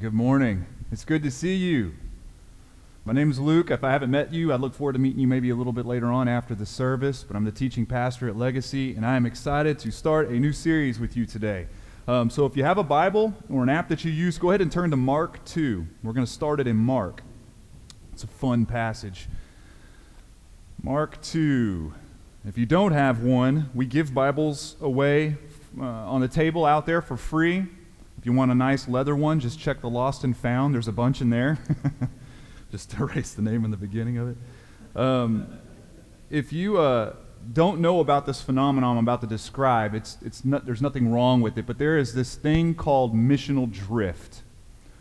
Good morning. It's good to see you. My name is Luke. If I haven't met you, I look forward to meeting you maybe a little bit later on after the service. But I'm the teaching pastor at Legacy, and I am excited to start a new series with you today. Um, so if you have a Bible or an app that you use, go ahead and turn to Mark 2. We're going to start it in Mark. It's a fun passage. Mark 2. If you don't have one, we give Bibles away uh, on the table out there for free. You want a nice leather one, just check the Lost and Found. There's a bunch in there. just erase the name in the beginning of it. Um, if you uh, don't know about this phenomenon I'm about to describe, it's, it's not, there's nothing wrong with it, but there is this thing called missional drift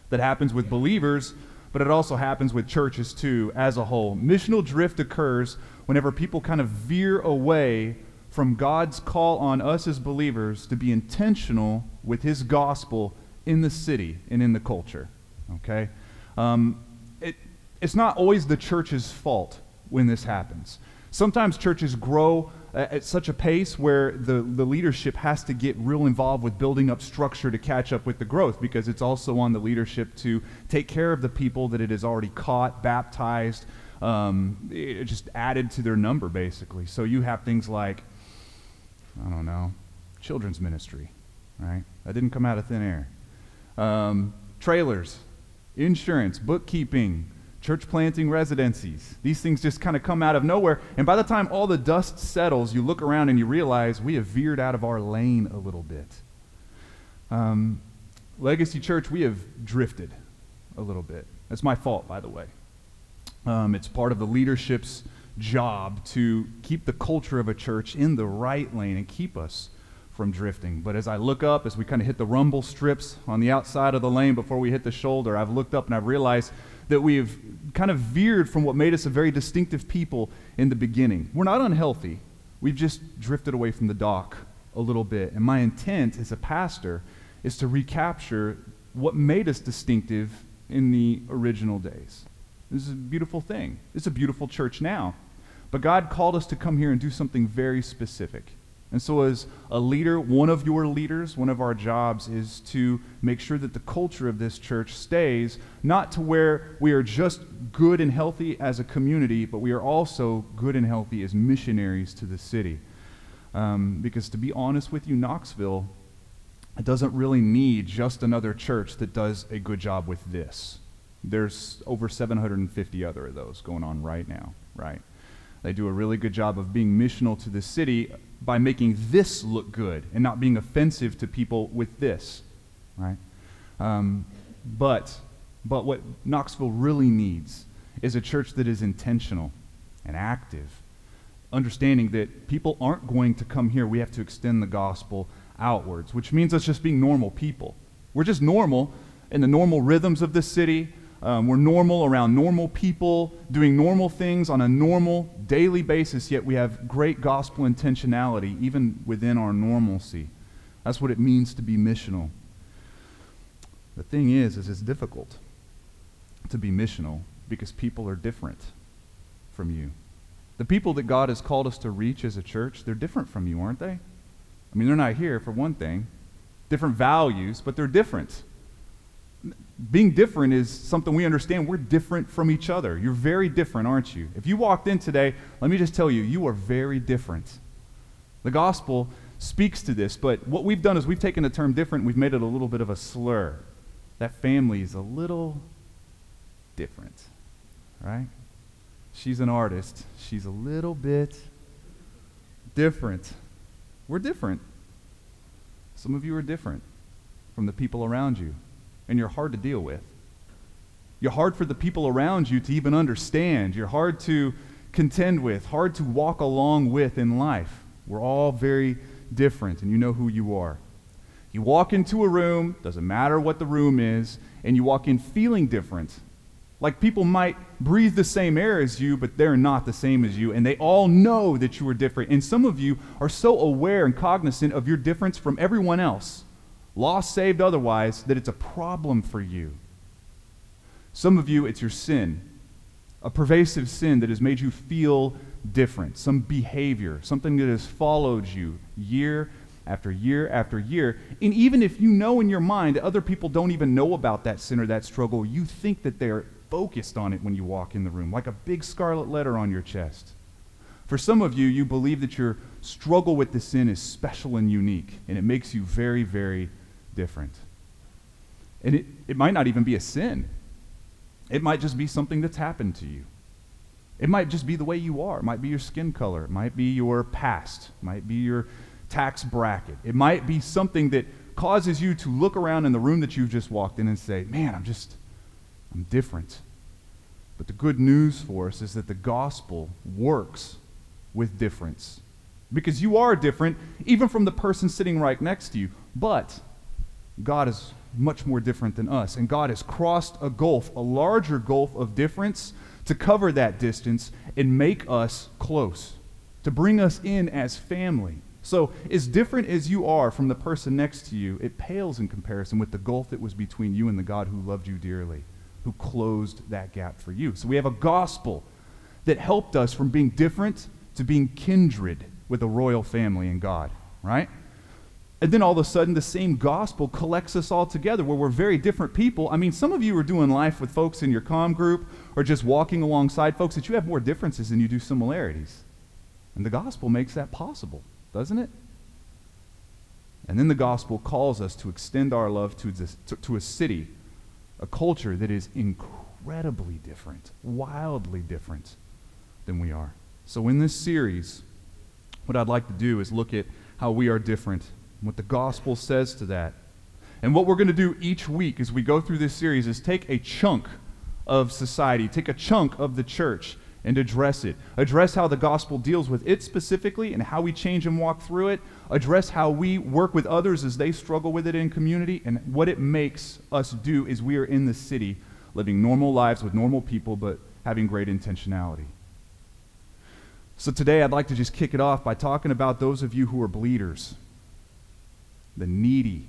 that happens with believers, but it also happens with churches too as a whole. Missional drift occurs whenever people kind of veer away from God's call on us as believers to be intentional with His gospel in the city and in the culture. Okay? Um, it, it's not always the church's fault when this happens. Sometimes churches grow at such a pace where the, the leadership has to get real involved with building up structure to catch up with the growth because it's also on the leadership to take care of the people that it has already caught, baptized, um, just added to their number, basically. So you have things like I don't know, children's ministry, right? That didn't come out of thin air. Um, trailers, insurance, bookkeeping, church planting residencies. These things just kind of come out of nowhere. And by the time all the dust settles, you look around and you realize we have veered out of our lane a little bit. Um, Legacy Church, we have drifted a little bit. That's my fault, by the way. Um, it's part of the leadership's job to keep the culture of a church in the right lane and keep us from drifting. But as I look up, as we kind of hit the rumble strips on the outside of the lane before we hit the shoulder, I've looked up and I've realized that we've kind of veered from what made us a very distinctive people in the beginning. We're not unhealthy, we've just drifted away from the dock a little bit. And my intent as a pastor is to recapture what made us distinctive in the original days. This is a beautiful thing. It's a beautiful church now. But God called us to come here and do something very specific. And so, as a leader, one of your leaders, one of our jobs is to make sure that the culture of this church stays not to where we are just good and healthy as a community, but we are also good and healthy as missionaries to the city. Um, because to be honest with you, Knoxville doesn't really need just another church that does a good job with this. There's over 750 other of those going on right now, right? They do a really good job of being missional to the city by making this look good and not being offensive to people with this, right? Um, but, but what Knoxville really needs is a church that is intentional and active, understanding that people aren't going to come here. We have to extend the gospel outwards, which means us just being normal people. We're just normal in the normal rhythms of the city, um, we're normal around normal people, doing normal things on a normal daily basis, yet we have great gospel intentionality even within our normalcy. That's what it means to be missional. The thing is, is it's difficult to be missional because people are different from you. The people that God has called us to reach as a church, they're different from you, aren't they? I mean, they're not here for one thing. Different values, but they're different being different is something we understand. We're different from each other. You're very different, aren't you? If you walked in today, let me just tell you, you are very different. The gospel speaks to this, but what we've done is we've taken the term different, we've made it a little bit of a slur. That family is a little different, right? She's an artist. She's a little bit different. We're different. Some of you are different from the people around you and you're hard to deal with. You're hard for the people around you to even understand. You're hard to contend with, hard to walk along with in life. We're all very different, and you know who you are. You walk into a room, doesn't matter what the room is, and you walk in feeling different. Like people might breathe the same air as you, but they're not the same as you, and they all know that you are different. And some of you are so aware and cognizant of your difference from everyone else lost, saved, otherwise, that it's a problem for you. Some of you, it's your sin, a pervasive sin that has made you feel different, some behavior, something that has followed you year after year after year. And even if you know in your mind that other people don't even know about that sin or that struggle, you think that they're focused on it when you walk in the room, like a big scarlet letter on your chest. For some of you, you believe that your struggle with the sin is special and unique, and it makes you very, very different. And it, it might not even be a sin, it might just be something that's happened to you. It might just be the way you are. It might be your skin color. It might be your past. It might be your tax bracket. It might be something that causes you to look around in the room that you've just walked in and say, man, I'm just, I'm different. But the good news for us is that the gospel works with difference. Because you are different, even from the person sitting right next to you. But God is much more different than us. And God has crossed a gulf, a larger gulf of difference, to cover that distance and make us close, to bring us in as family. So, as different as you are from the person next to you, it pales in comparison with the gulf that was between you and the God who loved you dearly, who closed that gap for you. So, we have a gospel that helped us from being different to being kindred with a royal family in God, right? And then all of a sudden, the same gospel collects us all together where we're very different people. I mean, some of you are doing life with folks in your com group or just walking alongside folks that you have more differences than you do similarities. And the gospel makes that possible, doesn't it? And then the gospel calls us to extend our love to, this, to, to a city, a culture that is incredibly different, wildly different than we are. So, in this series, what I'd like to do is look at how we are different what the gospel says to that. And what we're going to do each week as we go through this series is take a chunk of society, take a chunk of the church, and address it. Address how the gospel deals with it specifically and how we change and walk through it. Address how we work with others as they struggle with it in community. And what it makes us do is we are in the city living normal lives with normal people, but having great intentionality. So today I'd like to just kick it off by talking about those of you who are bleeders the needy.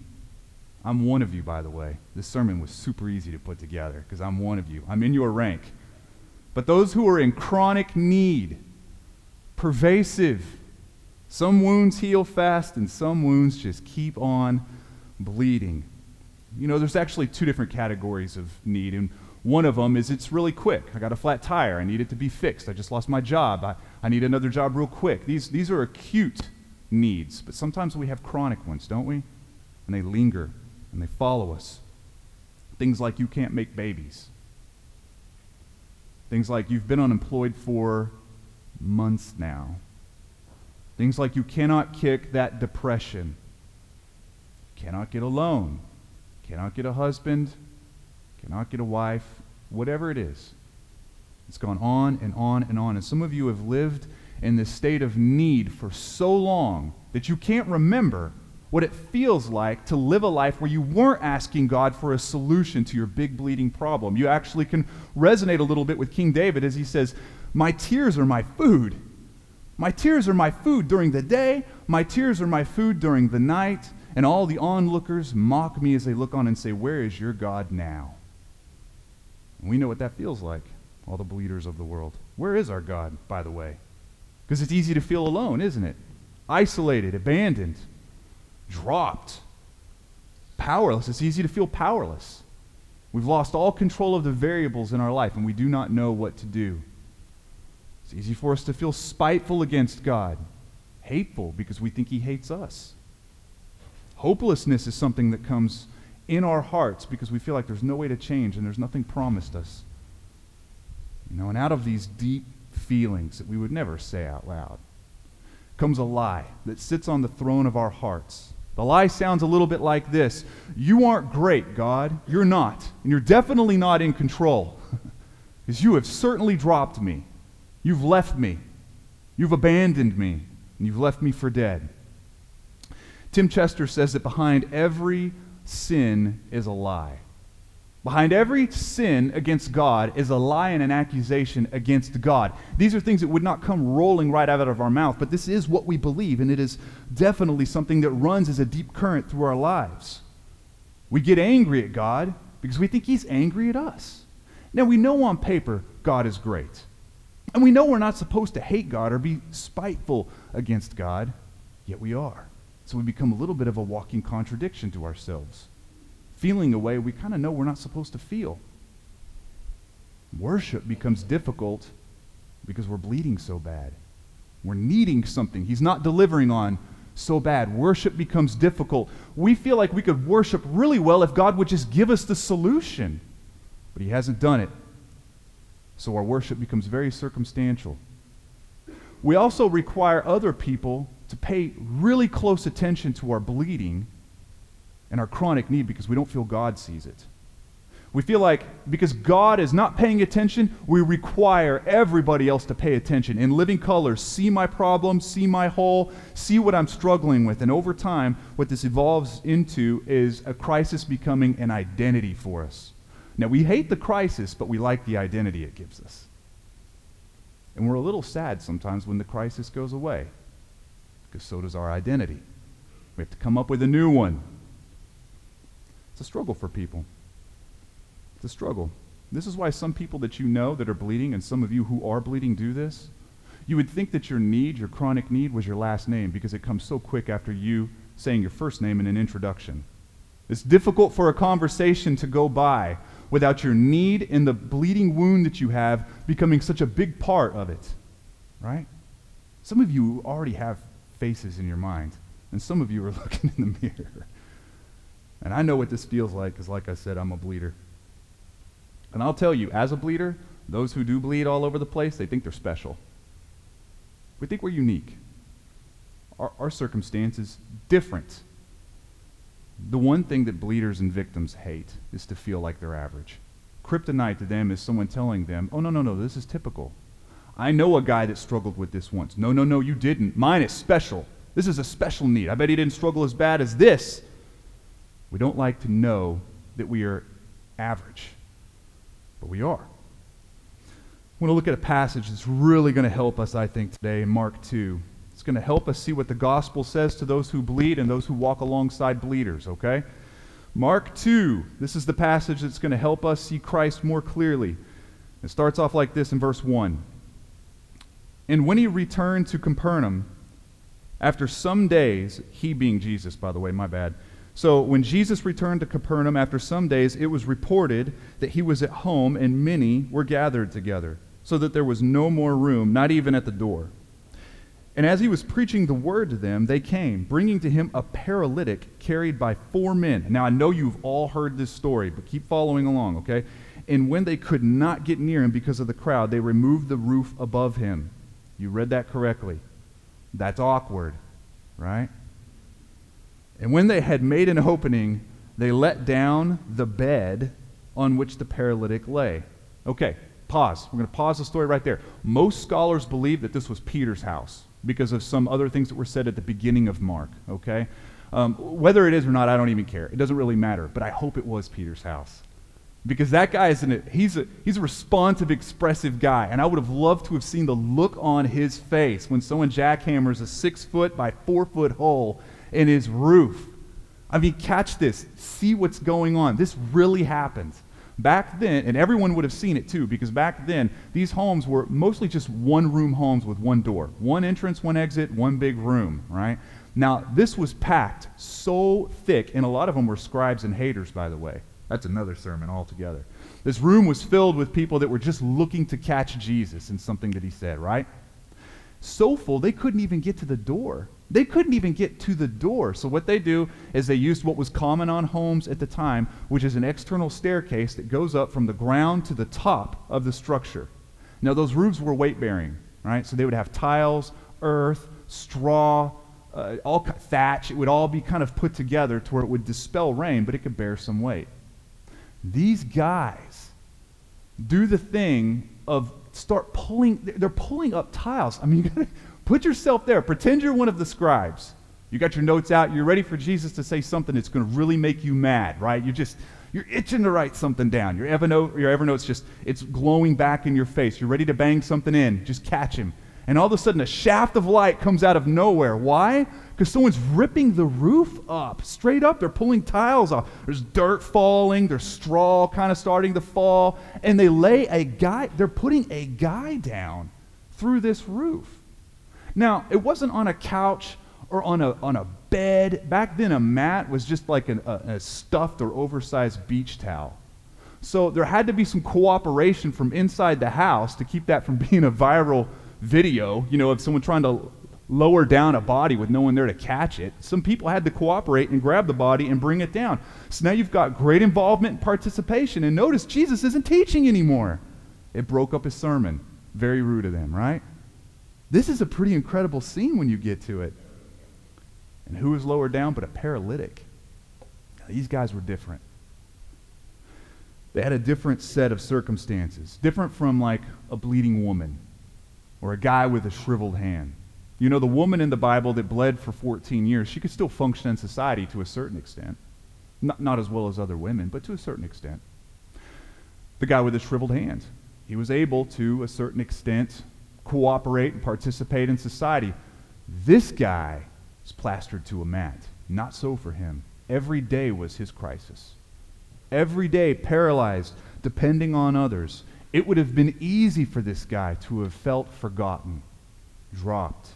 I'm one of you, by the way. This sermon was super easy to put together because I'm one of you. I'm in your rank. But those who are in chronic need, pervasive, some wounds heal fast and some wounds just keep on bleeding. You know, there's actually two different categories of need, and one of them is it's really quick. I got a flat tire. I need it to be fixed. I just lost my job. I, I need another job real quick. These, these are acute needs. But sometimes we have chronic ones, don't we? And they linger and they follow us. Things like you can't make babies. Things like you've been unemployed for months now. Things like you cannot kick that depression. Cannot get a loan. Cannot get a husband. Cannot get a wife. Whatever it is. It's gone on and on and on. And some of you have lived in this state of need for so long that you can't remember what it feels like to live a life where you weren't asking God for a solution to your big bleeding problem. You actually can resonate a little bit with King David as he says, My tears are my food. My tears are my food during the day, my tears are my food during the night, and all the onlookers mock me as they look on and say, Where is your God now? And we know what that feels like, all the bleeders of the world. Where is our God, by the way? Because it's easy to feel alone, isn't it? Isolated, abandoned, dropped, powerless. It's easy to feel powerless. We've lost all control of the variables in our life, and we do not know what to do. It's easy for us to feel spiteful against God, hateful because we think He hates us. Hopelessness is something that comes in our hearts because we feel like there's no way to change and there's nothing promised us. You know, and out of these deep feelings that we would never say out loud comes a lie that sits on the throne of our hearts. The lie sounds a little bit like this You aren't great, God. You're not. And you're definitely not in control. Because you have certainly dropped me. You've left me. You've abandoned me. And you've left me for dead. Tim Chester says that behind every sin is a lie. Behind every sin against God is a lie and an accusation against God. These are things that would not come rolling right out of our mouth, but this is what we believe, and it is definitely something that runs as a deep current through our lives. We get angry at God because we think He's angry at us. Now, we know on paper God is great. And we know we're not supposed to hate God or be spiteful against God, yet we are. So we become a little bit of a walking contradiction to ourselves, feeling a way we kind of know we're not supposed to feel. Worship becomes difficult because we're bleeding so bad. We're needing something He's not delivering on so bad. Worship becomes difficult. We feel like we could worship really well if God would just give us the solution, but He hasn't done it. So our worship becomes very circumstantial. We also require other people to pay really close attention to our bleeding and our chronic need because we don't feel God sees it. We feel like because God is not paying attention, we require everybody else to pay attention. In living color, see my problem, see my hole, see what I'm struggling with. And over time, what this evolves into is a crisis becoming an identity for us. Now, we hate the crisis, but we like the identity it gives us. And we're a little sad sometimes when the crisis goes away because so does our identity. We have to come up with a new one. It's a struggle for people. It's a struggle. This is why some people that you know that are bleeding, and some of you who are bleeding, do this. You would think that your need, your chronic need, was your last name because it comes so quick after you saying your first name in an introduction. It's difficult for a conversation to go by without your need and the bleeding wound that you have becoming such a big part of it. Right? Some of you already have faces in your mind. And some of you are looking in the mirror. And I know what this feels like because, like I said, I'm a bleeder. And I'll tell you, as a bleeder, those who do bleed all over the place, they think they're special. We think we're unique. Our, our circumstance is different. The one thing that bleeders and victims hate is to feel like they're average. Kryptonite to them is someone telling them, oh, no, no, no, this is typical. I know a guy that struggled with this once. No, no, no, you didn't. Mine is special. This is a special need. I bet he didn't struggle as bad as this. We don't like to know that we are average, but we are. I want to look at a passage that's really going to help us, I think, today in Mark 2. It's going to help us see what the gospel says to those who bleed and those who walk alongside bleeders, okay? Mark 2, this is the passage that's going to help us see Christ more clearly. It starts off like this in verse 1. And when he returned to Capernaum, after some days, he being Jesus, by the way, my bad. So when Jesus returned to Capernaum after some days, it was reported that he was at home, and many were gathered together, so that there was no more room, not even at the door. And as he was preaching the word to them, they came, bringing to him a paralytic carried by four men. Now, I know you've all heard this story, but keep following along, okay? And when they could not get near him because of the crowd, they removed the roof above him. You read that correctly. That's awkward, right? And when they had made an opening, they let down the bed on which the paralytic lay. Okay, pause. We're going to pause the story right there. Most scholars believe that this was Peter's house because of some other things that were said at the beginning of Mark, okay? Um, whether it is or not, I don't even care. It doesn't really matter, but I hope it was Peter's house because that guy is an, he's a, he's a responsive, expressive guy. And I would have loved to have seen the look on his face when someone jackhammers a six foot by four foot hole in his roof. I mean, catch this. See what's going on. This really happens. Back then, and everyone would have seen it too, because back then, these homes were mostly just one room homes with one door. One entrance, one exit, one big room, right? Now, this was packed so thick, and a lot of them were scribes and haters, by the way. That's another sermon altogether. This room was filled with people that were just looking to catch Jesus in something that he said, right? So full, they couldn't even get to the door. They couldn't even get to the door. So, what they do is they used what was common on homes at the time, which is an external staircase that goes up from the ground to the top of the structure. Now, those roofs were weight bearing, right? So, they would have tiles, earth, straw, uh, all thatch. It would all be kind of put together to where it would dispel rain, but it could bear some weight. These guys do the thing of start pulling, they're pulling up tiles. I mean, put yourself there. Pretend you're one of the scribes. You got your notes out. You're ready for Jesus to say something that's going to really make you mad, right? You're just, you're itching to write something down. Your Evernote, your Evernote's just, it's glowing back in your face. You're ready to bang something in. Just catch him. And all of a sudden, a shaft of light comes out of nowhere. Why? because someone's ripping the roof up straight up. They're pulling tiles off. There's dirt falling, there's straw kind of starting to fall, and they lay a guy, they're putting a guy down through this roof. Now, it wasn't on a couch or on a, on a bed. Back then, a mat was just like an, a, a stuffed or oversized beach towel. So there had to be some cooperation from inside the house to keep that from being a viral video, you know, of someone trying to lower down a body with no one there to catch it. Some people had to cooperate and grab the body and bring it down. So now you've got great involvement and participation. And notice Jesus isn't teaching anymore. It broke up his sermon. Very rude of them, right? This is a pretty incredible scene when you get to it. And who was lowered down but a paralytic? Now, these guys were different. They had a different set of circumstances, different from like a bleeding woman or a guy with a shriveled hand. You know, the woman in the Bible that bled for 14 years, she could still function in society to a certain extent. Not, not as well as other women, but to a certain extent. The guy with the shriveled hand, he was able to a certain extent cooperate and participate in society. This guy is plastered to a mat. Not so for him. Every day was his crisis. Every day paralyzed, depending on others. It would have been easy for this guy to have felt forgotten, dropped,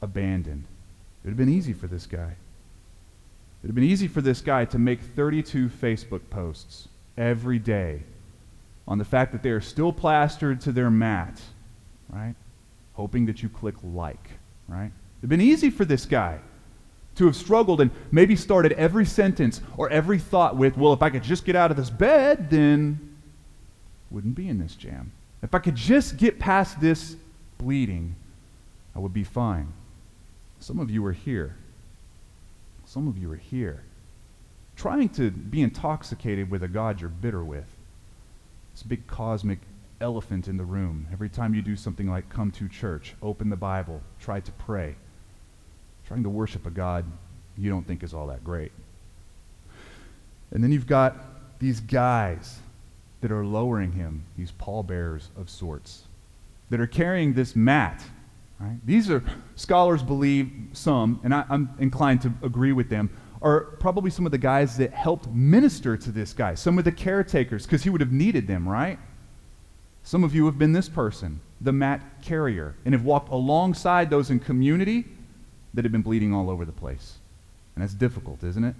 abandoned. It would have been easy for this guy. It would have been easy for this guy to make 32 Facebook posts every day on the fact that they are still plastered to their mat, right? Hoping that you click like, right? It'd been easy for this guy to have struggled and maybe started every sentence or every thought with, well, if I could just get out of this bed, then wouldn't be in this jam. If I could just get past this bleeding, I would be fine. Some of you are here. Some of you are here trying to be intoxicated with a God you're bitter with. This big cosmic elephant in the room. Every time you do something like come to church, open the Bible, try to pray, trying to worship a God you don't think is all that great. And then you've got these guys that are lowering him, these pallbearers of sorts, that are carrying this mat Right? These are, scholars believe, some, and I, I'm inclined to agree with them, are probably some of the guys that helped minister to this guy, some of the caretakers, because he would have needed them, right? Some of you have been this person, the mat carrier, and have walked alongside those in community that have been bleeding all over the place. And that's difficult, isn't it?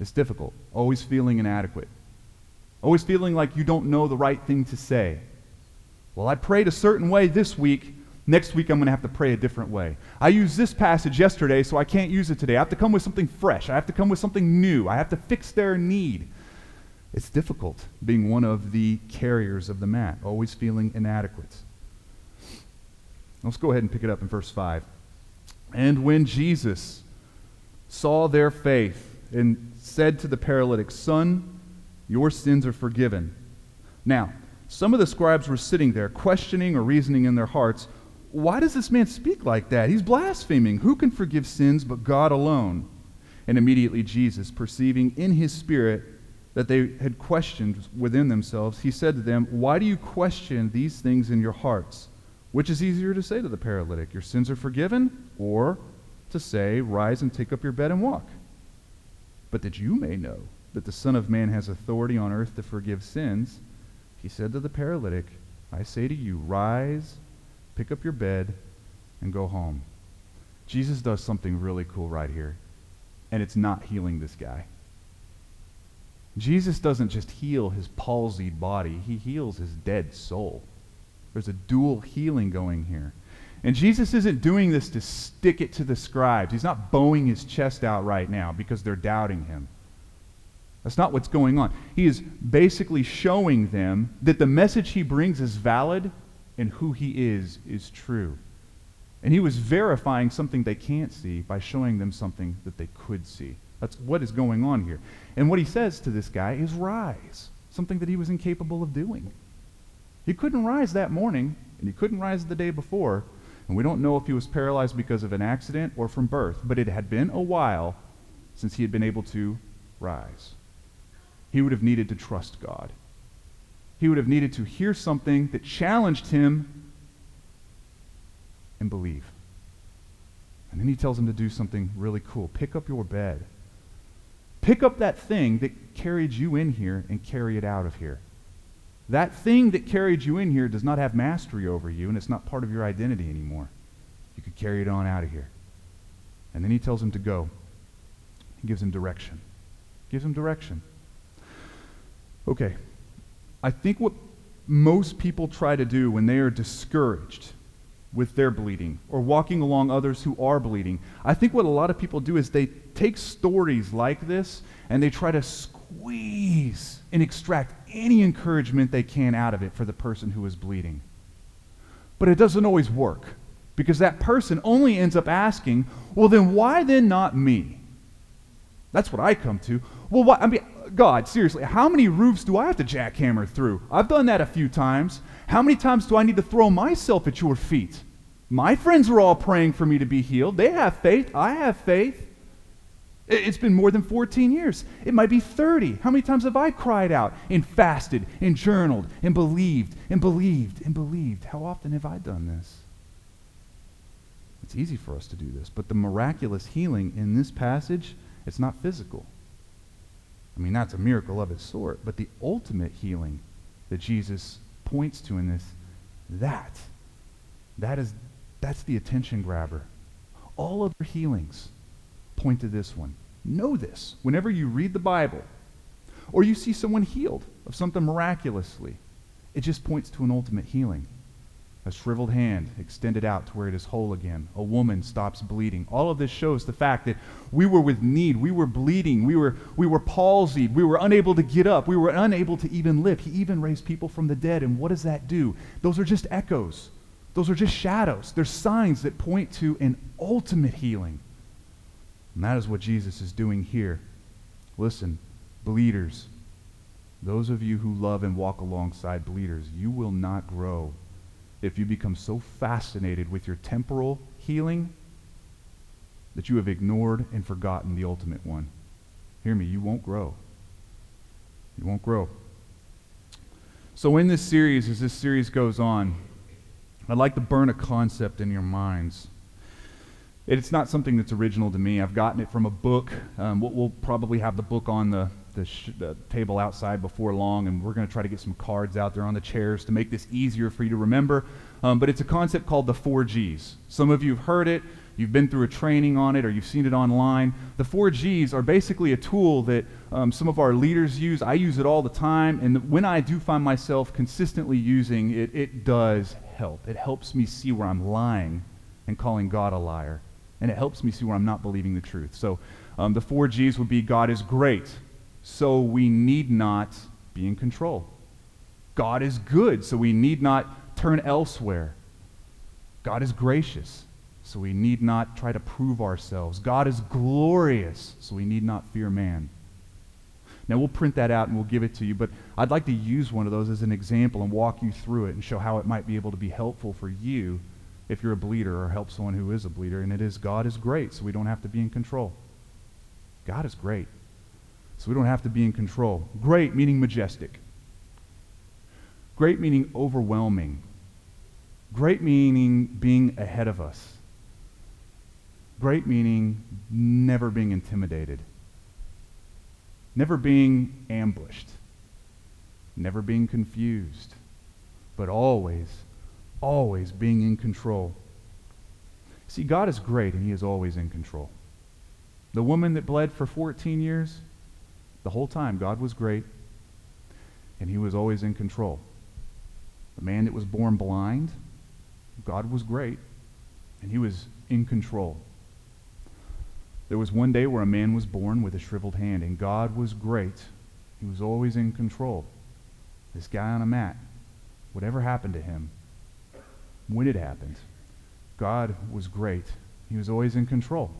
It's difficult. Always feeling inadequate. Always feeling like you don't know the right thing to say. Well, I prayed a certain way this week, Next week, I'm going to have to pray a different way. I used this passage yesterday, so I can't use it today. I have to come with something fresh. I have to come with something new. I have to fix their need. It's difficult being one of the carriers of the mat, always feeling inadequate. Let's go ahead and pick it up in verse 5. And when Jesus saw their faith and said to the paralytic, Son, your sins are forgiven. Now, some of the scribes were sitting there, questioning or reasoning in their hearts why does this man speak like that? He's blaspheming. Who can forgive sins but God alone? And immediately Jesus, perceiving in his spirit that they had questioned within themselves, he said to them, Why do you question these things in your hearts? Which is easier to say to the paralytic, Your sins are forgiven? Or to say, Rise and take up your bed and walk? But that you may know that the Son of Man has authority on earth to forgive sins, he said to the paralytic, I say to you, Rise pick up your bed, and go home. Jesus does something really cool right here, and it's not healing this guy. Jesus doesn't just heal his palsied body, he heals his dead soul. There's a dual healing going here. And Jesus isn't doing this to stick it to the scribes. He's not bowing his chest out right now because they're doubting him. That's not what's going on. He is basically showing them that the message he brings is valid and who he is is true. And he was verifying something they can't see by showing them something that they could see. That's what is going on here. And what he says to this guy is rise, something that he was incapable of doing. He couldn't rise that morning, and he couldn't rise the day before. And we don't know if he was paralyzed because of an accident or from birth, but it had been a while since he had been able to rise. He would have needed to trust God he would have needed to hear something that challenged him and believe. And then he tells him to do something really cool pick up your bed. Pick up that thing that carried you in here and carry it out of here. That thing that carried you in here does not have mastery over you, and it's not part of your identity anymore. You could carry it on out of here. And then he tells him to go. He gives him direction. Gives him direction. Okay. I think what most people try to do when they are discouraged with their bleeding or walking along others who are bleeding, I think what a lot of people do is they take stories like this and they try to squeeze and extract any encouragement they can out of it for the person who is bleeding. But it doesn't always work because that person only ends up asking, well, then why then not me? That's what I come to. Well, what, I mean, God, seriously, how many roofs do I have to jackhammer through? I've done that a few times. How many times do I need to throw myself at your feet? My friends are all praying for me to be healed. They have faith. I have faith. It's been more than 14 years. It might be 30. How many times have I cried out and fasted and journaled and believed and believed and believed? How often have I done this? It's easy for us to do this, but the miraculous healing in this passage, it's not physical. I mean, that's a miracle of its sort, but the ultimate healing that Jesus points to in this, that, that is, that's the attention grabber. All other healings point to this one. Know this. Whenever you read the Bible or you see someone healed of something miraculously, it just points to an ultimate healing. A shriveled hand extended out to where it is whole again. A woman stops bleeding. All of this shows the fact that we were with need. We were bleeding. We were, we were palsied. We were unable to get up. We were unable to even live. He even raised people from the dead. And what does that do? Those are just echoes, those are just shadows. They're signs that point to an ultimate healing. And that is what Jesus is doing here. Listen, bleeders, those of you who love and walk alongside bleeders, you will not grow if you become so fascinated with your temporal healing that you have ignored and forgotten the ultimate one. Hear me, you won't grow. You won't grow. So, in this series, as this series goes on, I'd like to burn a concept in your minds. It's not something that's original to me. I've gotten it from a book. Um, we'll, we'll, probably have the book on the, the, sh- the table outside before long, and we're going to try to get some cards out there on the chairs to make this easier for you to remember. Um, but it's a concept called the four G's. Some of you have heard it, you've been through a training on it, or you've seen it online. The four G's are basically a tool that um, some of our leaders use. I use it all the time, and when I do find myself consistently using it, it does help. It helps me see where I'm lying and calling God a liar and it helps me see where I'm not believing the truth. So um, the four G's would be God is great, so we need not be in control. God is good, so we need not turn elsewhere. God is gracious, so we need not try to prove ourselves. God is glorious, so we need not fear man. Now, we'll print that out and we'll give it to you, but I'd like to use one of those as an example and walk you through it and show how it might be able to be helpful for you if you're a bleeder or help someone who is a bleeder, and it is God is great, so we don't have to be in control. God is great, so we don't have to be in control. Great meaning majestic. Great meaning overwhelming. Great meaning being ahead of us. Great meaning never being intimidated. Never being ambushed. Never being confused. But always always being in control. See, God is great and He is always in control. The woman that bled for 14 years, the whole time, God was great and He was always in control. The man that was born blind, God was great and He was in control. There was one day where a man was born with a shriveled hand, and God was great. He was always in control. This guy on a mat, whatever happened to him, when it happened. God was great. He was always in control.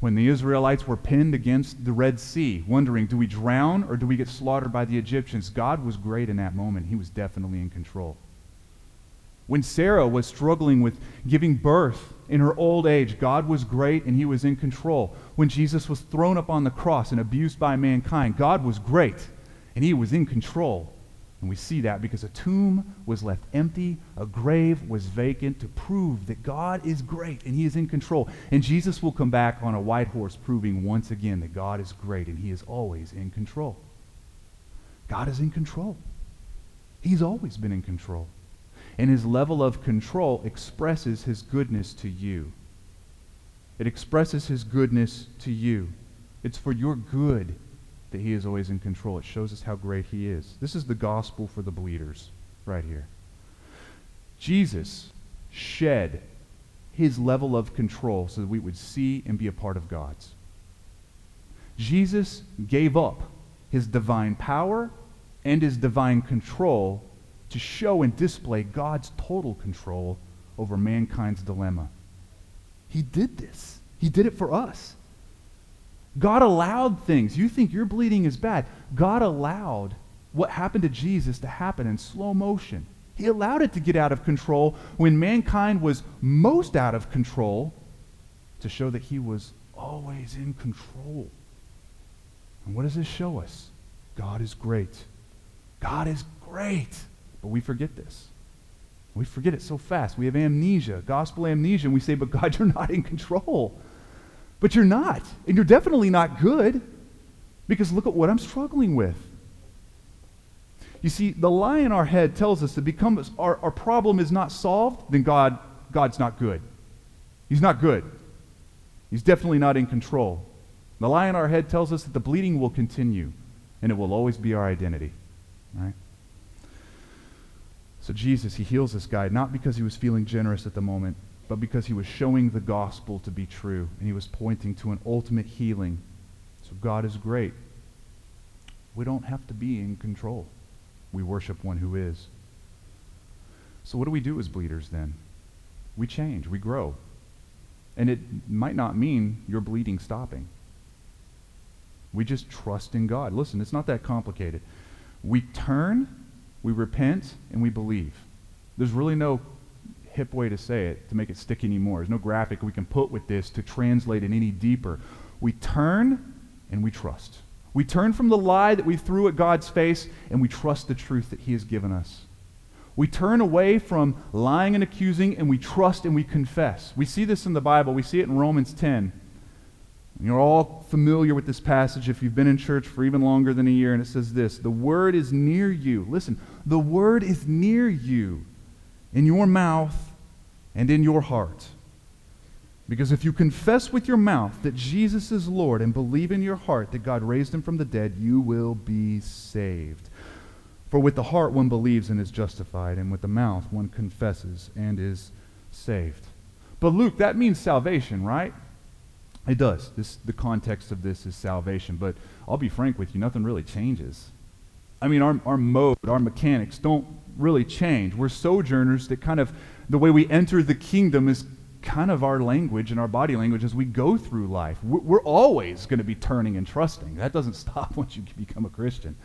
When the Israelites were pinned against the Red Sea, wondering, do we drown or do we get slaughtered by the Egyptians? God was great in that moment. He was definitely in control. When Sarah was struggling with giving birth in her old age, God was great and he was in control. When Jesus was thrown up on the cross and abused by mankind, God was great and he was in control. And we see that because a tomb was left empty, a grave was vacant to prove that God is great and he is in control. And Jesus will come back on a white horse proving once again that God is great and he is always in control. God is in control. He's always been in control. And his level of control expresses his goodness to you. It expresses his goodness to you. It's for your good that he is always in control. It shows us how great he is. This is the gospel for the bleeders right here. Jesus shed his level of control so that we would see and be a part of God's. Jesus gave up his divine power and his divine control to show and display God's total control over mankind's dilemma. He did this. He did it for us. God allowed things. You think your bleeding is bad. God allowed what happened to Jesus to happen in slow motion. He allowed it to get out of control when mankind was most out of control to show that he was always in control. And what does this show us? God is great. God is great. But we forget this. We forget it so fast. We have amnesia, gospel amnesia, and we say, but God, you're not in control. But you're not. And you're definitely not good because look at what I'm struggling with. You see, the lie in our head tells us that because our, our problem is not solved, then God, God's not good. He's not good. He's definitely not in control. The lie in our head tells us that the bleeding will continue and it will always be our identity. Right? So Jesus, he heals this guy not because he was feeling generous at the moment, but because he was showing the gospel to be true and he was pointing to an ultimate healing. So God is great. We don't have to be in control. We worship one who is. So what do we do as bleeders then? We change, we grow. And it might not mean your bleeding stopping. We just trust in God. Listen, it's not that complicated. We turn, we repent, and we believe. There's really no hip way to say it to make it stick anymore. There's no graphic we can put with this to translate it any deeper. We turn and we trust. We turn from the lie that we threw at God's face and we trust the truth that He has given us. We turn away from lying and accusing and we trust and we confess. We see this in the Bible. We see it in Romans 10. You're all familiar with this passage if you've been in church for even longer than a year, and it says this The word is near you. Listen, the word is near you in your mouth and in your heart. Because if you confess with your mouth that Jesus is Lord and believe in your heart that God raised him from the dead, you will be saved. For with the heart one believes and is justified, and with the mouth one confesses and is saved. But Luke, that means salvation, right? It does. This, the context of this is salvation. But I'll be frank with you, nothing really changes. I mean, our, our mode, our mechanics don't really change. We're sojourners that kind of, the way we enter the kingdom is kind of our language and our body language as we go through life. We're, always going to be turning and trusting. That doesn't stop once you become a Christian.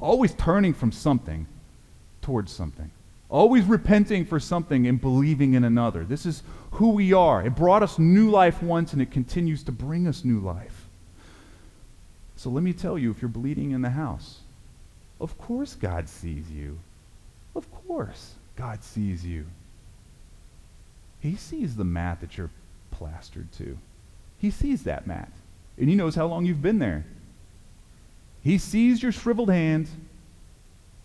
Always turning from something towards something. Always repenting for something and believing in another. This is who we are. It brought us new life once and it continues to bring us new life. So let me tell you if you're bleeding in the house, of course God sees you. Of course, God sees you. He sees the mat that you're plastered to. He sees that mat. And he knows how long you've been there. He sees your shriveled hand.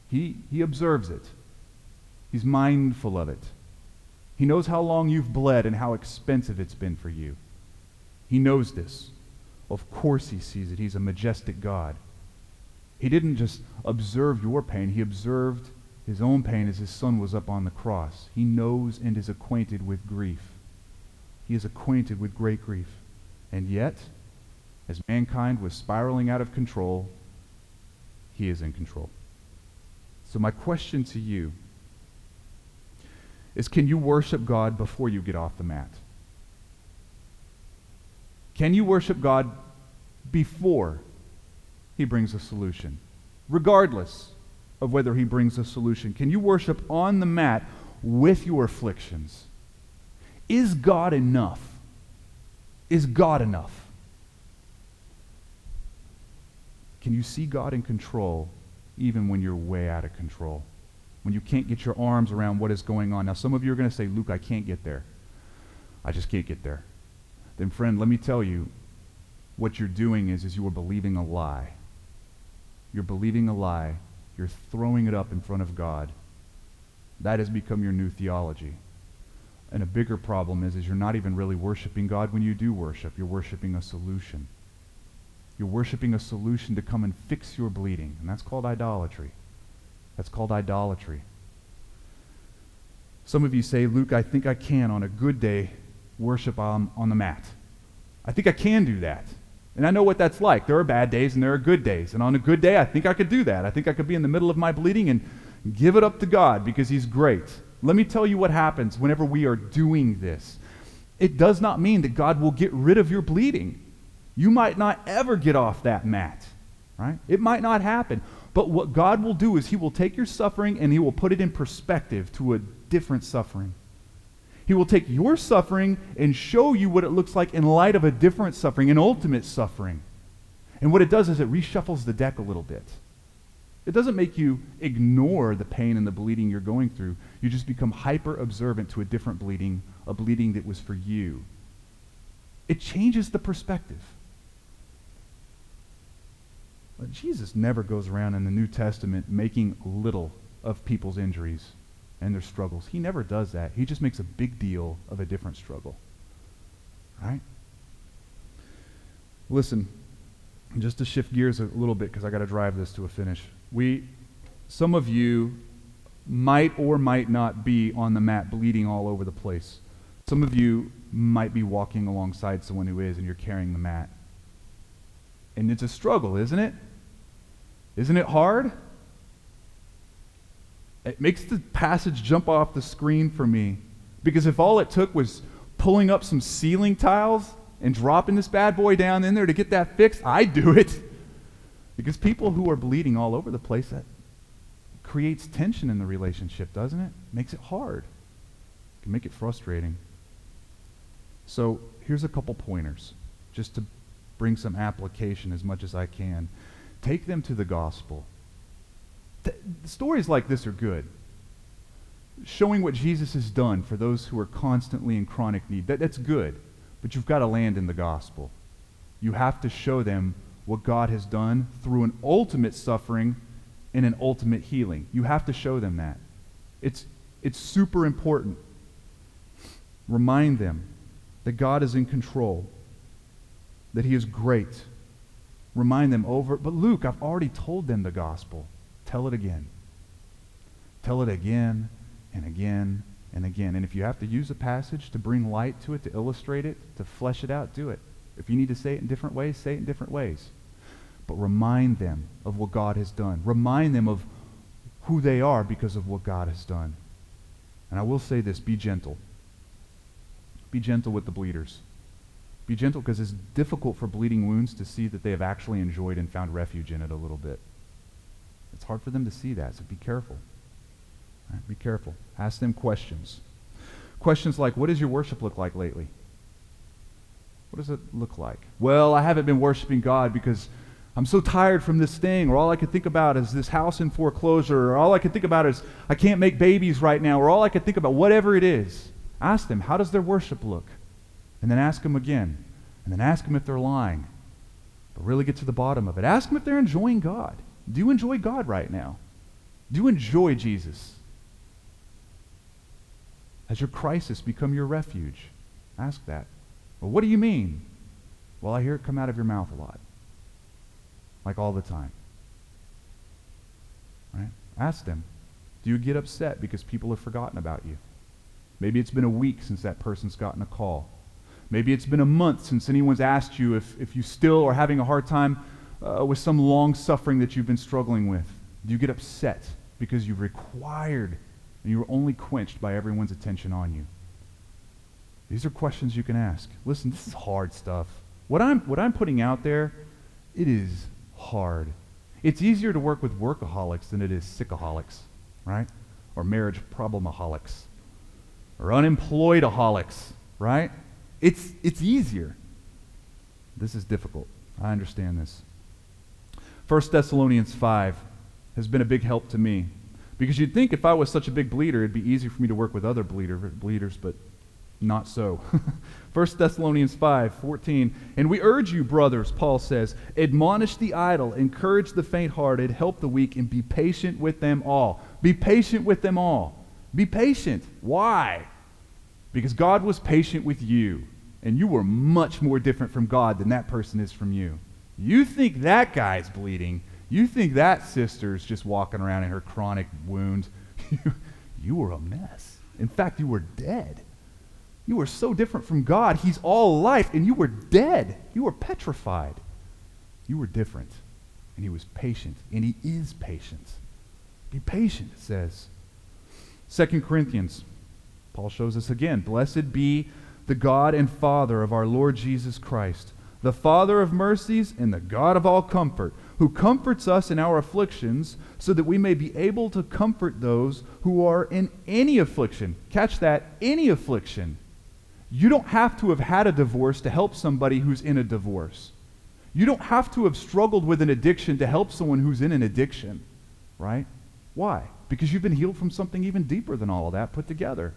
He, he observes it. He's mindful of it. He knows how long you've bled and how expensive it's been for you. He knows this. Of course he sees it. He's a majestic God. He didn't just observe your pain, he observed his own pain as his son was up on the cross. He knows and is acquainted with grief. He is acquainted with great grief. And yet, as mankind was spiraling out of control, he is in control. So, my question to you is can you worship God before you get off the mat? Can you worship God before he brings a solution? Regardless of whether he brings a solution. Can you worship on the mat with your afflictions? Is God enough? Is God enough? Can you see God in control even when you're way out of control? When you can't get your arms around what is going on. Now, some of you are going to say, Luke, I can't get there. I just can't get there. Then, friend, let me tell you, what you're doing is, is you are believing a lie. You're believing a lie you're throwing it up in front of God. That has become your new theology. And a bigger problem is, is you're not even really worshiping God when you do worship. You're worshiping a solution. You're worshiping a solution to come and fix your bleeding. And that's called idolatry. That's called idolatry. Some of you say, Luke, I think I can on a good day worship on, on the mat. I think I can do that. And I know what that's like. There are bad days and there are good days. And on a good day, I think I could do that. I think I could be in the middle of my bleeding and give it up to God because He's great. Let me tell you what happens whenever we are doing this. It does not mean that God will get rid of your bleeding. You might not ever get off that mat, right? It might not happen. But what God will do is He will take your suffering and He will put it in perspective to a different suffering. He will take your suffering and show you what it looks like in light of a different suffering, an ultimate suffering. And what it does is it reshuffles the deck a little bit. It doesn't make you ignore the pain and the bleeding you're going through. You just become hyper observant to a different bleeding, a bleeding that was for you. It changes the perspective. But Jesus never goes around in the New Testament making little of people's injuries and their struggles. He never does that. He just makes a big deal of a different struggle. Right? Listen, just to shift gears a little bit because I got to drive this to a finish. We some of you might or might not be on the mat bleeding all over the place. Some of you might be walking alongside someone who is and you're carrying the mat. And it's a struggle, isn't it? Isn't it hard? It makes the passage jump off the screen for me. Because if all it took was pulling up some ceiling tiles and dropping this bad boy down in there to get that fixed, I'd do it. Because people who are bleeding all over the place, that creates tension in the relationship, doesn't it? Makes it hard. It can make it frustrating. So here's a couple pointers, just to bring some application as much as I can. Take them to the gospel. Th- stories like this are good. Showing what Jesus has done for those who are constantly in chronic need, that, that's good. But you've got to land in the gospel. You have to show them what God has done through an ultimate suffering and an ultimate healing. You have to show them that. It's, it's super important. Remind them that God is in control, that He is great. Remind them over, but Luke, I've already told them the gospel. Tell it again. Tell it again and again and again. And if you have to use a passage to bring light to it, to illustrate it, to flesh it out, do it. If you need to say it in different ways, say it in different ways. But remind them of what God has done. Remind them of who they are because of what God has done. And I will say this be gentle. Be gentle with the bleeders. Be gentle because it's difficult for bleeding wounds to see that they have actually enjoyed and found refuge in it a little bit. It's hard for them to see that, so be careful. Right, be careful. Ask them questions. Questions like, what does your worship look like lately? What does it look like? Well, I haven't been worshiping God because I'm so tired from this thing, or all I can think about is this house in foreclosure, or all I can think about is I can't make babies right now, or all I can think about, whatever it is. Ask them, how does their worship look? And then ask them again. And then ask them if they're lying. But really get to the bottom of it. Ask them if they're enjoying God. Do you enjoy God right now? Do you enjoy Jesus? Has your crisis become your refuge? Ask that. Well, what do you mean? Well, I hear it come out of your mouth a lot. Like all the time. Right? Ask them. Do you get upset because people have forgotten about you? Maybe it's been a week since that person's gotten a call. Maybe it's been a month since anyone's asked you if, if you still are having a hard time uh, with some long suffering that you've been struggling with? Do you get upset because you've required and you were only quenched by everyone's attention on you? These are questions you can ask. Listen, this is hard stuff. What I'm, what I'm putting out there, it is hard. It's easier to work with workaholics than it is sickaholics, right? Or marriage problemaholics. Or unemployedaholics, right? It's, it's easier. This is difficult. I understand this. 1 Thessalonians 5 has been a big help to me. Because you'd think if I was such a big bleeder, it'd be easy for me to work with other bleeder, bleeders, but not so. 1 Thessalonians 5 14. And we urge you, brothers, Paul says, admonish the idle, encourage the faint hearted, help the weak, and be patient with them all. Be patient with them all. Be patient. Why? Because God was patient with you, and you were much more different from God than that person is from you. You think that guy's bleeding. You think that sister's just walking around in her chronic wound. you were a mess. In fact, you were dead. You were so different from God. He's all life, and you were dead. You were petrified. You were different. And he was patient, and he is patient. Be patient, it says. 2 Corinthians, Paul shows us again Blessed be the God and Father of our Lord Jesus Christ, the Father of mercies and the God of all comfort, who comforts us in our afflictions, so that we may be able to comfort those who are in any affliction. Catch that, any affliction. You don't have to have had a divorce to help somebody who's in a divorce. You don't have to have struggled with an addiction to help someone who's in an addiction, right? Why? Because you've been healed from something even deeper than all of that put together.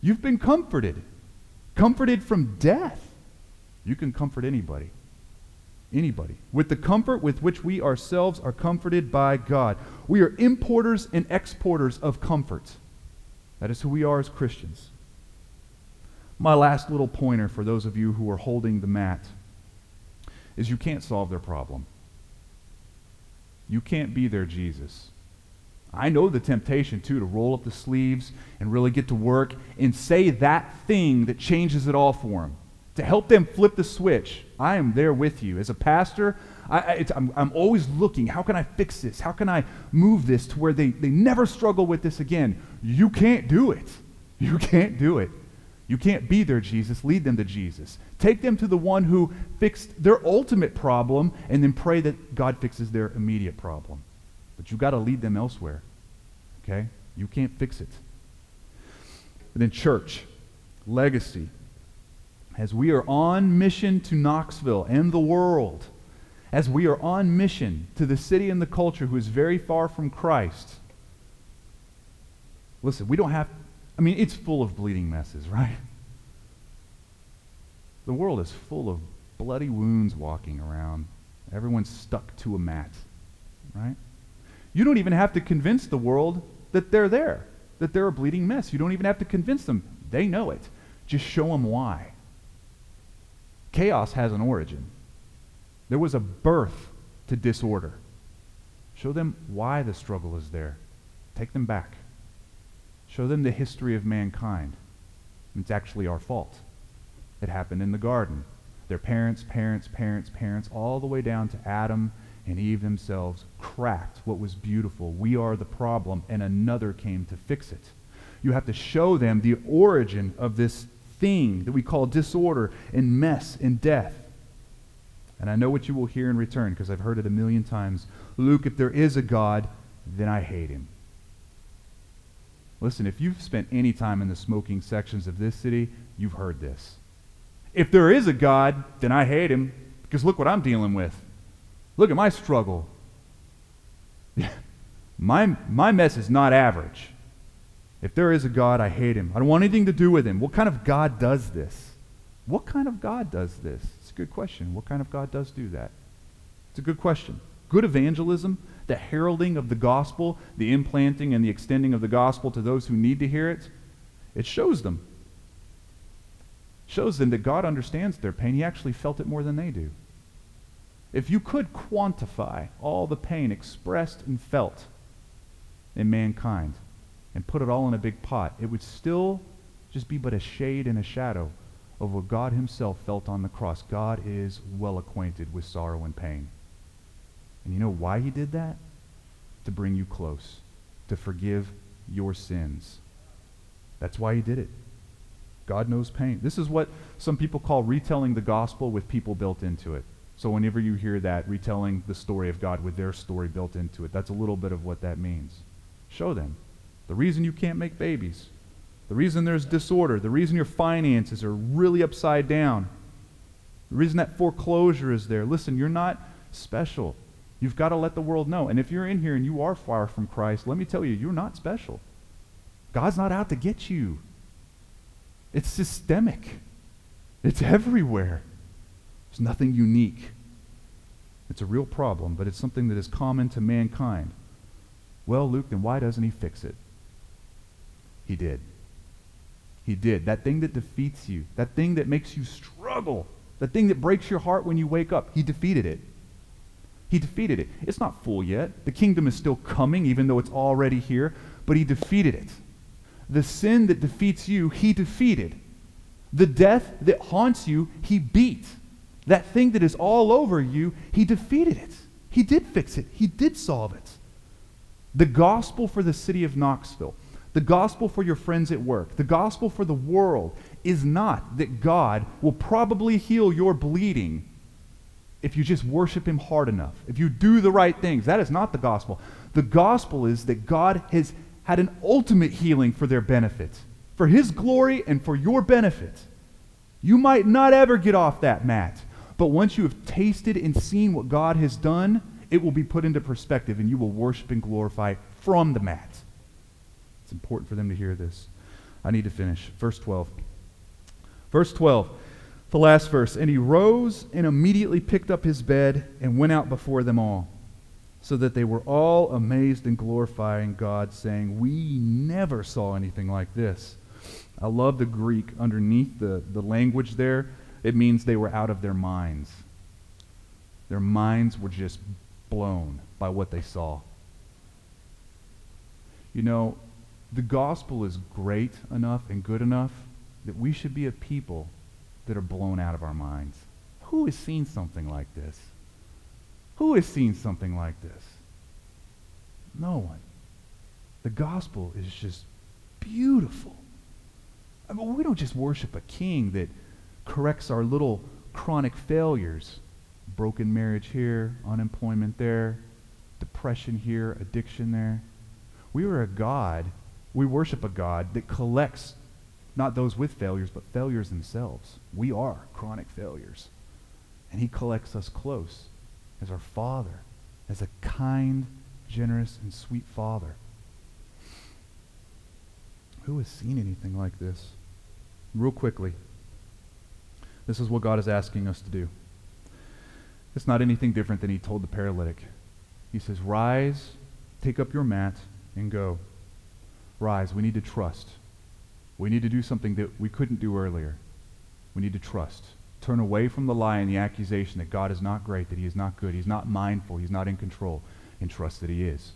You've been comforted, comforted from death. You can comfort anybody. Anybody. With the comfort with which we ourselves are comforted by God. We are importers and exporters of comfort. That is who we are as Christians. My last little pointer for those of you who are holding the mat is you can't solve their problem. You can't be their Jesus. I know the temptation, too, to roll up the sleeves and really get to work and say that thing that changes it all for them, to help them flip the switch. I am there with you. As a pastor, I, am I'm always looking how can I fix this? How can I move this to where they, they never struggle with this again? You can't do it. You can't do it. You can't be their Jesus. Lead them to Jesus. Take them to the one who fixed their ultimate problem and then pray that God fixes their immediate problem. But you've got to lead them elsewhere. Okay? You can't fix it. And then, church, legacy. As we are on mission to Knoxville and the world, as we are on mission to the city and the culture who is very far from Christ, listen, we don't have, I mean, it's full of bleeding messes, right? The world is full of bloody wounds walking around. Everyone's stuck to a mat, right? You don't even have to convince the world that they're there, that they're a bleeding mess. You don't even have to convince them. They know it. Just show them why. Chaos has an origin. There was a birth to disorder. Show them why the struggle is there. Take them back. Show them the history of mankind. It's actually our fault. It happened in the garden. Their parents, parents, parents, parents, all the way down to Adam and Eve themselves cracked what was beautiful. We are the problem, and another came to fix it. You have to show them the origin of this thing that we call disorder and mess and death. And I know what you will hear in return because I've heard it a million times. Luke, if there is a God, then I hate him. Listen, if you've spent any time in the smoking sections of this city, you've heard this. If there is a God, then I hate him because look what I'm dealing with. Look at my struggle. my, my mess is not average. If there is a God, I hate him. I don't want anything to do with him. What kind of God does this? What kind of God does this? It's a good question. What kind of God does do that? It's a good question. Good evangelism, the heralding of the gospel, the implanting and the extending of the gospel to those who need to hear it, it shows them. Shows them that God understands their pain. He actually felt it more than they do. If you could quantify all the pain expressed and felt in mankind and put it all in a big pot, it would still just be but a shade and a shadow of what God himself felt on the cross. God is well acquainted with sorrow and pain. And you know why he did that? To bring you close, to forgive your sins. That's why he did it. God knows pain. This is what some people call retelling the gospel with people built into it. So whenever you hear that, retelling the story of God with their story built into it, that's a little bit of what that means. Show them. The reason you can't make babies, the reason there's disorder, the reason your finances are really upside down, the reason that foreclosure is there. Listen, you're not special. You've got to let the world know. And if you're in here and you are far from Christ, let me tell you, you're not special. God's not out to get you. It's systemic. It's everywhere. There's nothing unique. It's a real problem, but it's something that is common to mankind. Well, Luke, then why doesn't he fix it? He did. He did. That thing that defeats you, that thing that makes you struggle, the thing that breaks your heart when you wake up, he defeated it. He defeated it. It's not full yet. The kingdom is still coming, even though it's already here, but he defeated it. The sin that defeats you, he defeated. The death that haunts you, he beat. That thing that is all over you, he defeated it. He did fix it, he did solve it. The gospel for the city of Knoxville, the gospel for your friends at work, the gospel for the world is not that God will probably heal your bleeding if you just worship him hard enough, if you do the right things. That is not the gospel. The gospel is that God has had an ultimate healing for their benefit, for his glory and for your benefit. You might not ever get off that mat, but once you have tasted and seen what God has done, it will be put into perspective and you will worship and glorify from the mat. It's important for them to hear this. I need to finish. Verse 12. Verse 12, the last verse. And he rose and immediately picked up his bed and went out before them all, so that they were all amazed and glorifying God, saying, We never saw anything like this. I love the Greek underneath the, the language there. It means they were out of their minds. Their minds were just blown by what they saw. You know, the gospel is great enough and good enough that we should be a people that are blown out of our minds. Who has seen something like this? Who has seen something like this? No one. The gospel is just beautiful. I mean, we don't just worship a king that corrects our little chronic failures broken marriage here, unemployment there, depression here, addiction there. We are a God, we worship a God that collects not those with failures, but failures themselves. We are chronic failures. And he collects us close as our Father, as a kind, generous, and sweet Father. Who has seen anything like this? Real quickly, this is what God is asking us to do. It's not anything different than he told the paralytic. He says, Rise, take up your mat, and go. Rise. We need to trust. We need to do something that we couldn't do earlier. We need to trust. Turn away from the lie and the accusation that God is not great, that he is not good, he's not mindful, he's not in control, and trust that he is.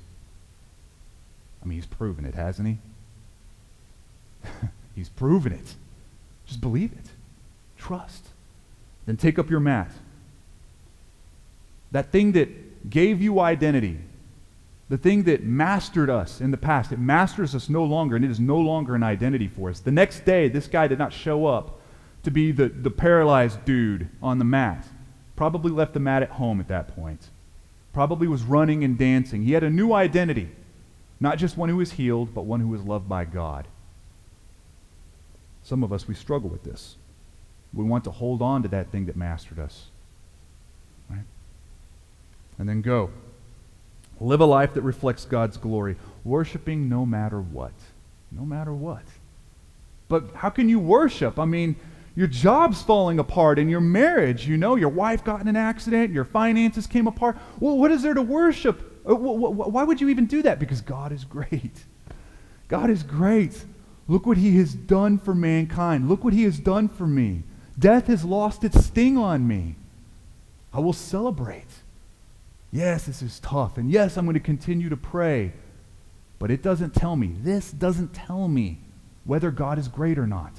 I mean, he's proven it, hasn't he? he's proven it. Just believe it. Trust. Then take up your mat. That thing that gave you identity, the thing that mastered us in the past, it masters us no longer, and it is no longer an identity for us. The next day, this guy did not show up to be the, the paralyzed dude on the mat. Probably left the mat at home at that point. Probably was running and dancing. He had a new identity. Not just one who was healed, but one who was loved by God. Some of us, we struggle with this. We want to hold on to that thing that mastered us. Right? And then go. Live a life that reflects God's glory, worshiping no matter what. No matter what. But how can you worship? I mean, your job's falling apart in your marriage, you know, your wife got in an accident, your finances came apart. Well, what is there to worship? Uh, why would you even do that? Because God is great. God is great. Look what he has done for mankind. Look what he has done for me. Death has lost its sting on me. I will celebrate. Yes, this is tough. And yes, I'm going to continue to pray. But it doesn't tell me, this doesn't tell me whether God is great or not.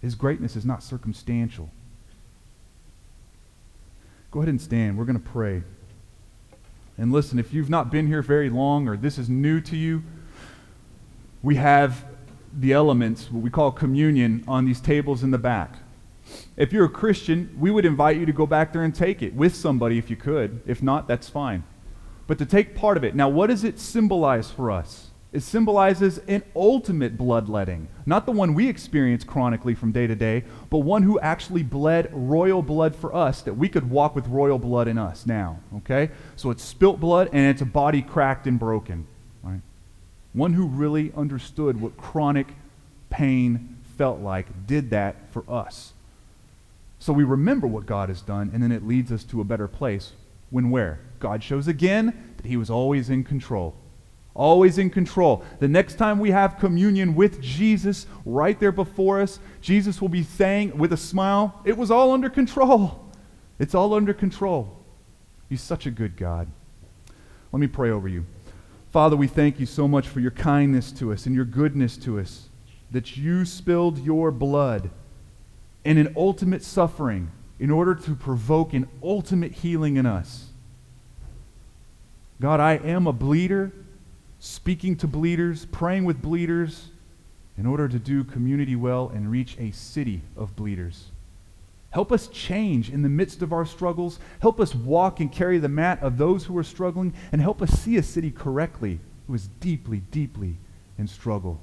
His greatness is not circumstantial. Go ahead and stand. We're going to pray. And listen, if you've not been here very long or this is new to you, we have the elements, what we call communion, on these tables in the back. If you're a Christian, we would invite you to go back there and take it with somebody if you could. If not, that's fine. But to take part of it. Now, what does it symbolize for us? It symbolizes an ultimate bloodletting, not the one we experience chronically from day to day, but one who actually bled royal blood for us, that we could walk with royal blood in us now. Okay? So it's spilt blood and it's a body cracked and broken. Right? One who really understood what chronic pain felt like did that for us. So we remember what God has done, and then it leads us to a better place. When where? God shows again that he was always in control. always in control. The next time we have communion with Jesus right there before us, Jesus will be saying with a smile, It was all under control. It's all under control. He's such a good God. Let me pray over you. Father, we thank you so much for your kindness to us and your goodness to us, that you spilled your blood in an ultimate suffering in order to provoke an ultimate healing in us. God, I am a bleeder, speaking to bleeders, praying with bleeders, in order to do community well and reach a city of bleeders. Help us change in the midst of our struggles. Help us walk and carry the mat of those who are struggling, and help us see a city correctly who is deeply, deeply in struggle.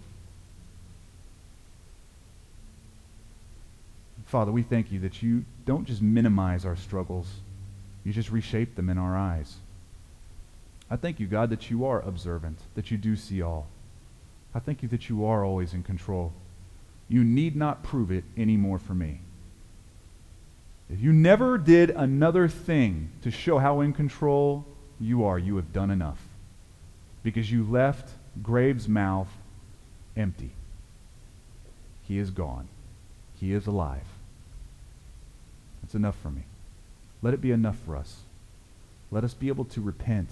Father, we thank you that you don't just minimize our struggles, you just reshape them in our eyes. I thank you, God, that you are observant, that you do see all. I thank you that you are always in control. You need not prove it anymore for me. If you never did another thing to show how in control you are, you have done enough. Because you left Grave's mouth empty. He is gone. He is alive. That's enough for me. Let it be enough for us. Let us be able to repent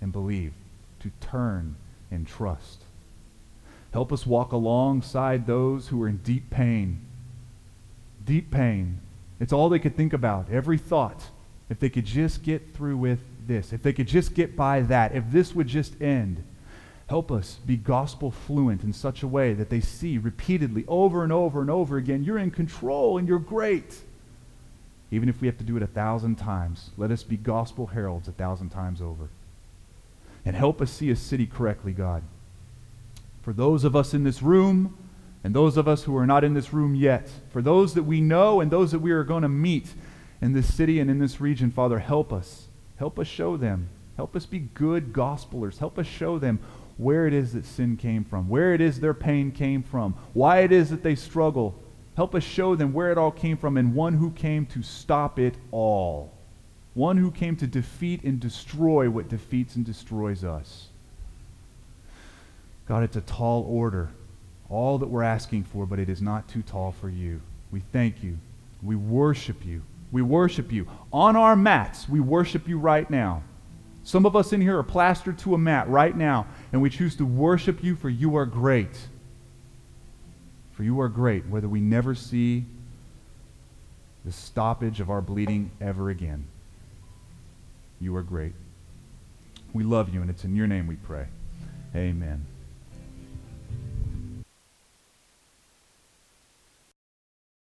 and believe, to turn and trust. Help us walk alongside those who are in deep pain. Deep pain. It's all they could think about, every thought. If they could just get through with this, if they could just get by that, if this would just end. Help us be gospel fluent in such a way that they see repeatedly, over and over and over again, you're in control and you're great. Even if we have to do it a thousand times, let us be gospel heralds a thousand times over. And help us see a city correctly, God. For those of us in this room, and those of us who are not in this room yet, for those that we know and those that we are going to meet in this city and in this region, Father, help us. Help us show them. Help us be good gospelers. Help us show them where it is that sin came from, where it is their pain came from, why it is that they struggle, Help us show them where it all came from and one who came to stop it all. One who came to defeat and destroy what defeats and destroys us. God, it's a tall order. All that we're asking for, but it is not too tall for you. We thank you. We worship you. We worship you. On our mats, we worship you right now. Some of us in here are plastered to a mat right now, and we choose to worship you for you are great. For you are great, whether we never see the stoppage of our bleeding ever again. You are great. We love you, and it's in your name we pray. Amen.